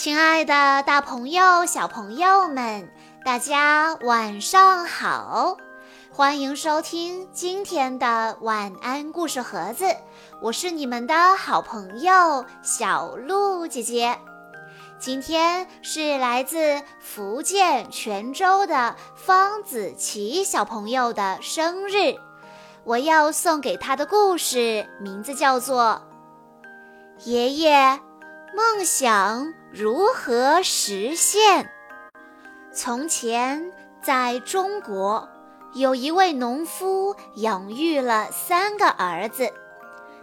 亲爱的，大朋友、小朋友们，大家晚上好！欢迎收听今天的晚安故事盒子，我是你们的好朋友小鹿姐姐。今天是来自福建泉州的方子琪小朋友的生日，我要送给他的故事名字叫做《爷爷梦想》。如何实现？从前，在中国，有一位农夫养育了三个儿子，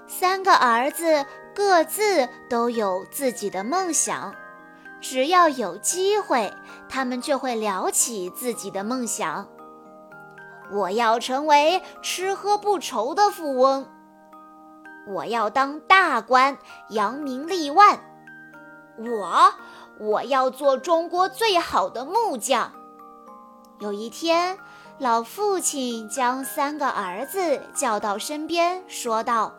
三个儿子各自都有自己的梦想，只要有机会，他们就会聊起自己的梦想。我要成为吃喝不愁的富翁，我要当大官，扬名立万。我我要做中国最好的木匠。有一天，老父亲将三个儿子叫到身边，说道：“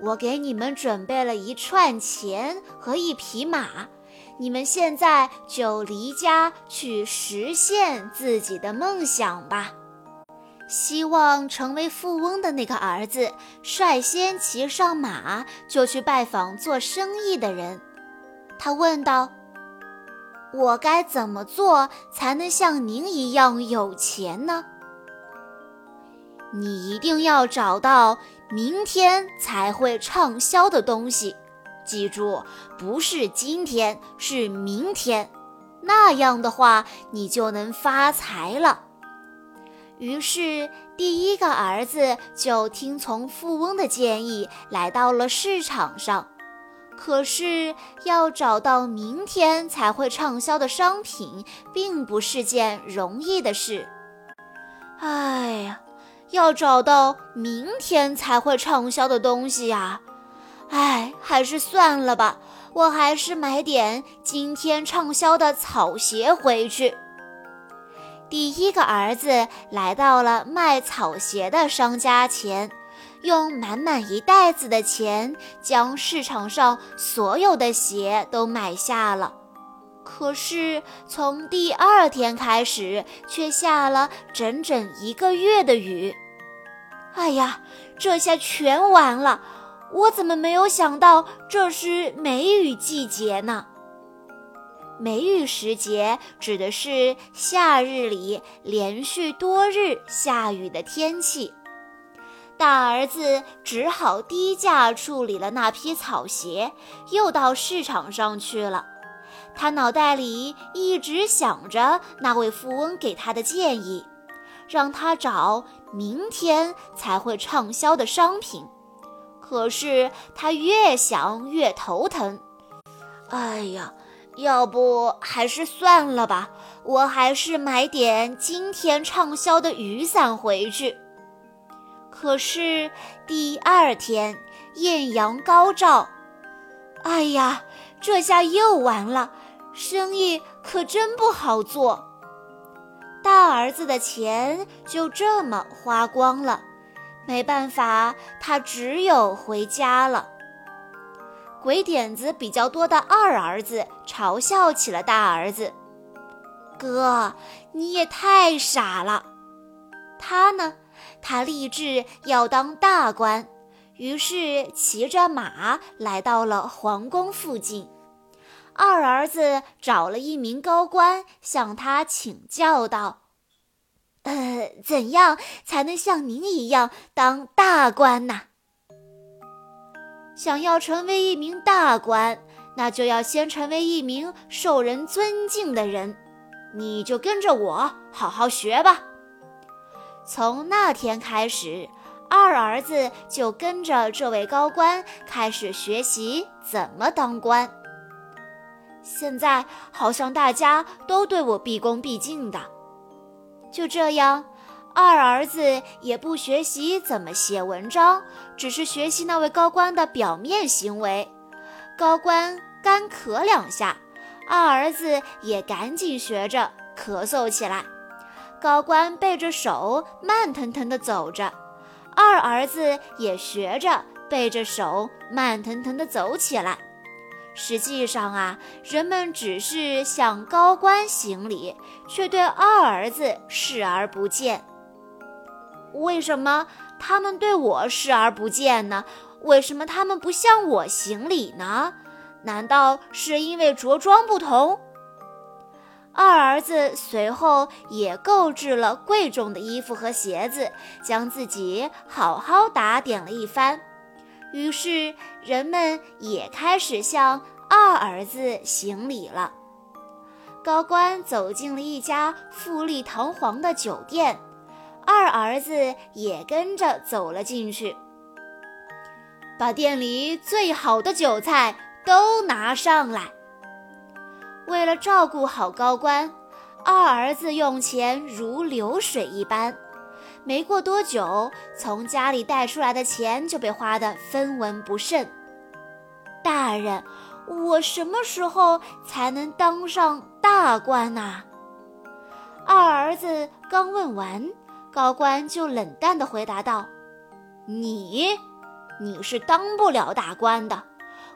我给你们准备了一串钱和一匹马，你们现在就离家去实现自己的梦想吧。”希望成为富翁的那个儿子率先骑上马，就去拜访做生意的人。他问道：“我该怎么做才能像您一样有钱呢？”你一定要找到明天才会畅销的东西，记住，不是今天，是明天。那样的话，你就能发财了。于是，第一个儿子就听从富翁的建议，来到了市场上。可是，要找到明天才会畅销的商品，并不是件容易的事。哎呀，要找到明天才会畅销的东西呀！哎，还是算了吧，我还是买点今天畅销的草鞋回去。第一个儿子来到了卖草鞋的商家前，用满满一袋子的钱将市场上所有的鞋都买下了。可是从第二天开始，却下了整整一个月的雨。哎呀，这下全完了！我怎么没有想到这是梅雨季节呢？梅雨时节指的是夏日里连续多日下雨的天气。大儿子只好低价处理了那批草鞋，又到市场上去了。他脑袋里一直想着那位富翁给他的建议，让他找明天才会畅销的商品。可是他越想越头疼。哎呀！要不还是算了吧，我还是买点今天畅销的雨伞回去。可是第二天艳阳高照，哎呀，这下又完了，生意可真不好做。大儿子的钱就这么花光了，没办法，他只有回家了。鬼点子比较多的二儿子嘲笑起了大儿子：“哥，你也太傻了。”他呢，他立志要当大官，于是骑着马来到了皇宫附近。二儿子找了一名高官，向他请教道：“呃，怎样才能像您一样当大官呢？”想要成为一名大官，那就要先成为一名受人尊敬的人。你就跟着我好好学吧。从那天开始，二儿子就跟着这位高官开始学习怎么当官。现在好像大家都对我毕恭毕敬的。就这样。二儿子也不学习怎么写文章，只是学习那位高官的表面行为。高官干咳两下，二儿子也赶紧学着咳嗽起来。高官背着手慢腾腾地走着，二儿子也学着背着手慢腾腾地走起来。实际上啊，人们只是向高官行礼，却对二儿子视而不见。为什么他们对我视而不见呢？为什么他们不向我行礼呢？难道是因为着装不同？二儿子随后也购置了贵重的衣服和鞋子，将自己好好打点了一番。于是，人们也开始向二儿子行礼了。高官走进了一家富丽堂皇的酒店，二儿子也跟着走了进去，把店里最好的酒菜都拿上来。为了照顾好高官，二儿子用钱如流水一般。没过多久，从家里带出来的钱就被花得分文不剩。大人，我什么时候才能当上大官呐？二儿子刚问完，高官就冷淡地回答道：“你，你是当不了大官的。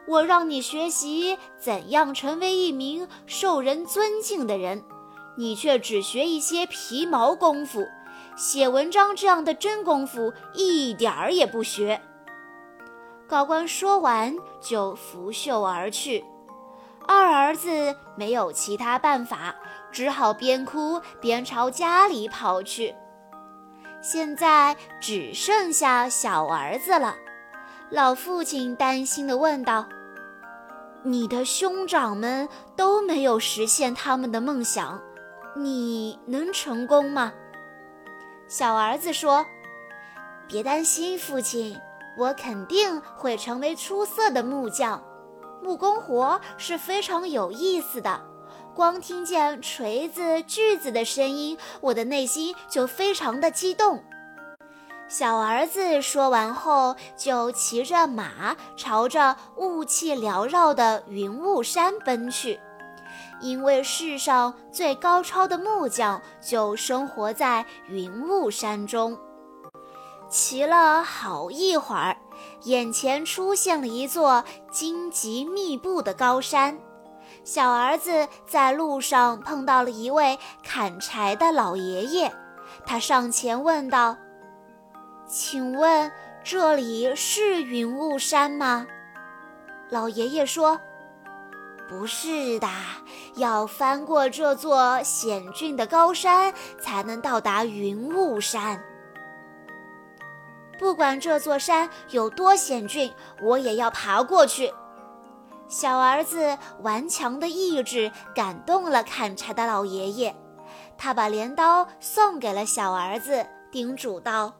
我让你学习怎样成为一名受人尊敬的人，你却只学一些皮毛功夫。”写文章这样的真功夫一点儿也不学。高官说完就拂袖而去。二儿子没有其他办法，只好边哭边朝家里跑去。现在只剩下小儿子了。老父亲担心地问道：“你的兄长们都没有实现他们的梦想，你能成功吗？”小儿子说：“别担心，父亲，我肯定会成为出色的木匠。木工活是非常有意思的，光听见锤子、锯子的声音，我的内心就非常的激动。”小儿子说完后，就骑着马朝着雾气缭绕的云雾山奔去。因为世上最高超的木匠就生活在云雾山中。骑了好一会儿，眼前出现了一座荆棘密布的高山。小儿子在路上碰到了一位砍柴的老爷爷，他上前问道：“请问这里是云雾山吗？”老爷爷说。不是的，要翻过这座险峻的高山，才能到达云雾山。不管这座山有多险峻，我也要爬过去。小儿子顽强的意志感动了砍柴的老爷爷，他把镰刀送给了小儿子，叮嘱道：“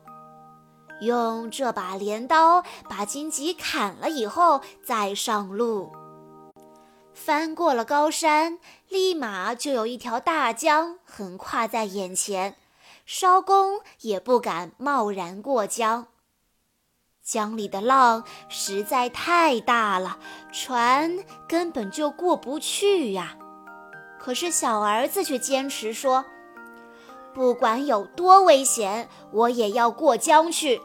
用这把镰刀把荆棘砍了以后，再上路。”翻过了高山，立马就有一条大江横跨在眼前，艄公也不敢贸然过江。江里的浪实在太大了，船根本就过不去呀。可是小儿子却坚持说：“不管有多危险，我也要过江去。”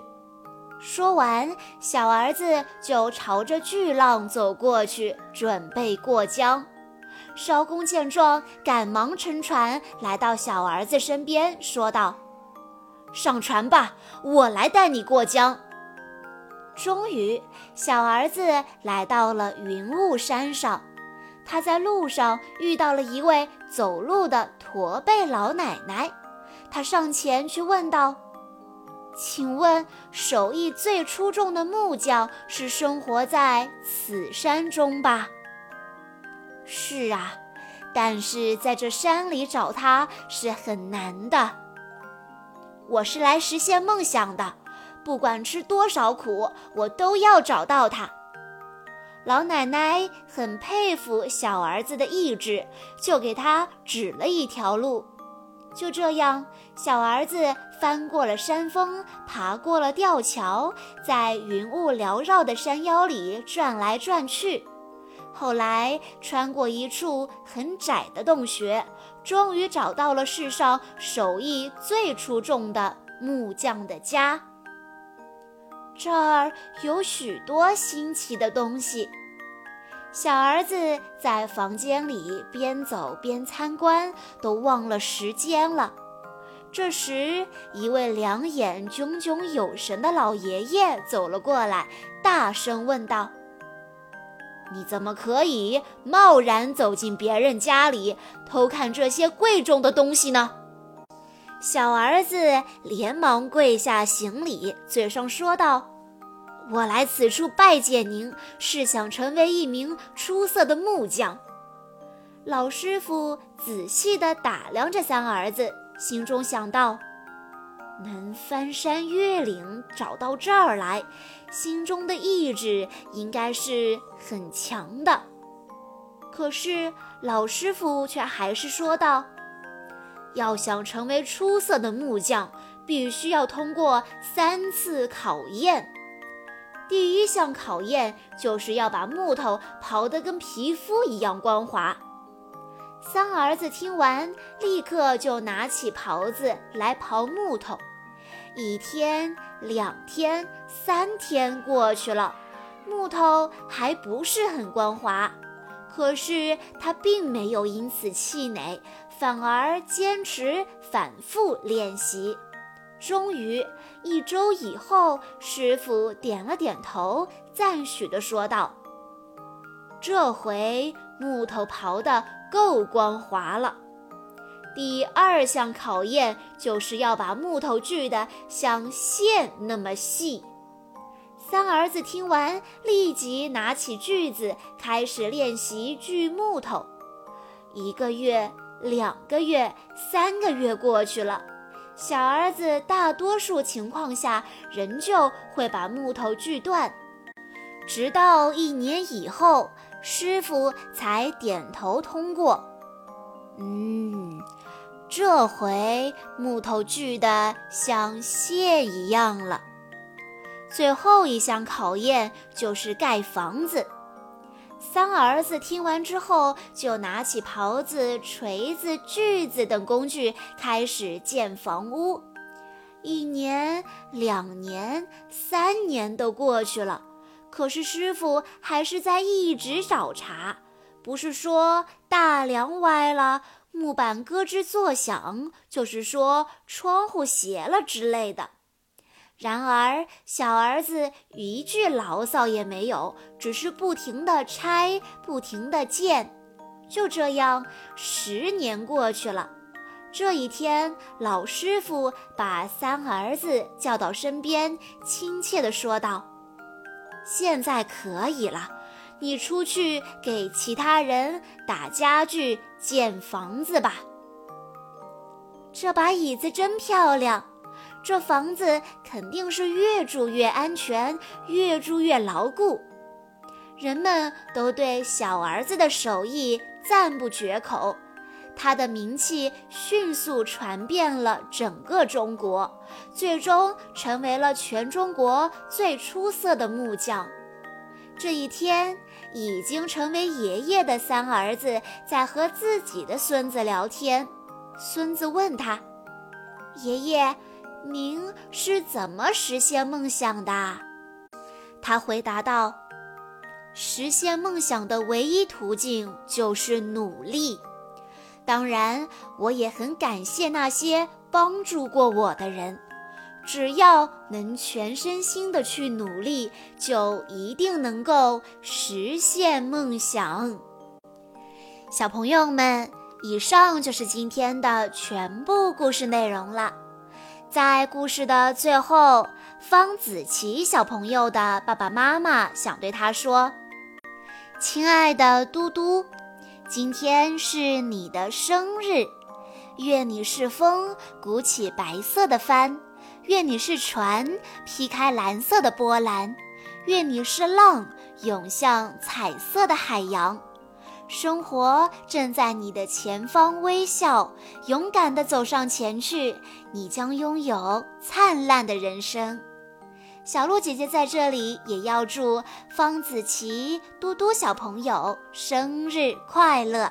说完，小儿子就朝着巨浪走过去，准备过江。艄公见状，赶忙乘船来到小儿子身边，说道：“上船吧，我来带你过江。”终于，小儿子来到了云雾山上。他在路上遇到了一位走路的驼背老奶奶，他上前去问道。请问，手艺最出众的木匠是生活在此山中吧？是啊，但是在这山里找他是很难的。我是来实现梦想的，不管吃多少苦，我都要找到他。老奶奶很佩服小儿子的意志，就给他指了一条路。就这样，小儿子翻过了山峰，爬过了吊桥，在云雾缭绕的山腰里转来转去。后来，穿过一处很窄的洞穴，终于找到了世上手艺最出众的木匠的家。这儿有许多新奇的东西。小儿子在房间里边走边参观，都忘了时间了。这时，一位两眼炯炯有神的老爷爷走了过来，大声问道：“你怎么可以贸然走进别人家里，偷看这些贵重的东西呢？”小儿子连忙跪下行礼，嘴上说道。我来此处拜见您，是想成为一名出色的木匠。老师傅仔细地打量着三儿子，心中想到：能翻山越岭找到这儿来，心中的意志应该是很强的。可是老师傅却还是说道：要想成为出色的木匠，必须要通过三次考验。第一项考验就是要把木头刨得跟皮肤一样光滑。三儿子听完，立刻就拿起刨子来刨木头。一天、两天、三天过去了，木头还不是很光滑。可是他并没有因此气馁，反而坚持反复练习。终于，一周以后，师傅点了点头，赞许地说道：“这回木头刨得够光滑了。第二项考验就是要把木头锯得像线那么细。”三儿子听完，立即拿起锯子，开始练习锯木头。一个月、两个月、三个月过去了。小儿子大多数情况下仍旧会把木头锯断，直到一年以后，师傅才点头通过。嗯，这回木头锯得像线一样了。最后一项考验就是盖房子。三儿子听完之后，就拿起刨子、锤子、锯子等工具，开始建房屋。一年、两年、三年都过去了，可是师傅还是在一直找茬。不是说大梁歪了、木板咯吱作响，就是说窗户斜了之类的。然而，小儿子一句牢骚也没有，只是不停地拆，不停地建。就这样，十年过去了。这一天，老师傅把三儿子叫到身边，亲切地说道：“现在可以了，你出去给其他人打家具、建房子吧。这把椅子真漂亮。”这房子肯定是越住越安全，越住越牢固。人们都对小儿子的手艺赞不绝口，他的名气迅速传遍了整个中国，最终成为了全中国最出色的木匠。这一天，已经成为爷爷的三儿子在和自己的孙子聊天。孙子问他：“爷爷。”您是怎么实现梦想的？他回答道：“实现梦想的唯一途径就是努力。当然，我也很感谢那些帮助过我的人。只要能全身心的去努力，就一定能够实现梦想。”小朋友们，以上就是今天的全部故事内容了。在故事的最后，方子琪小朋友的爸爸妈妈想对他说：“亲爱的嘟嘟，今天是你的生日，愿你是风，鼓起白色的帆；愿你是船，劈开蓝色的波澜；愿你是浪，涌向彩色的海洋。”生活正在你的前方微笑，勇敢地走上前去，你将拥有灿烂的人生。小鹿姐姐在这里也要祝方子琪、嘟嘟小朋友生日快乐。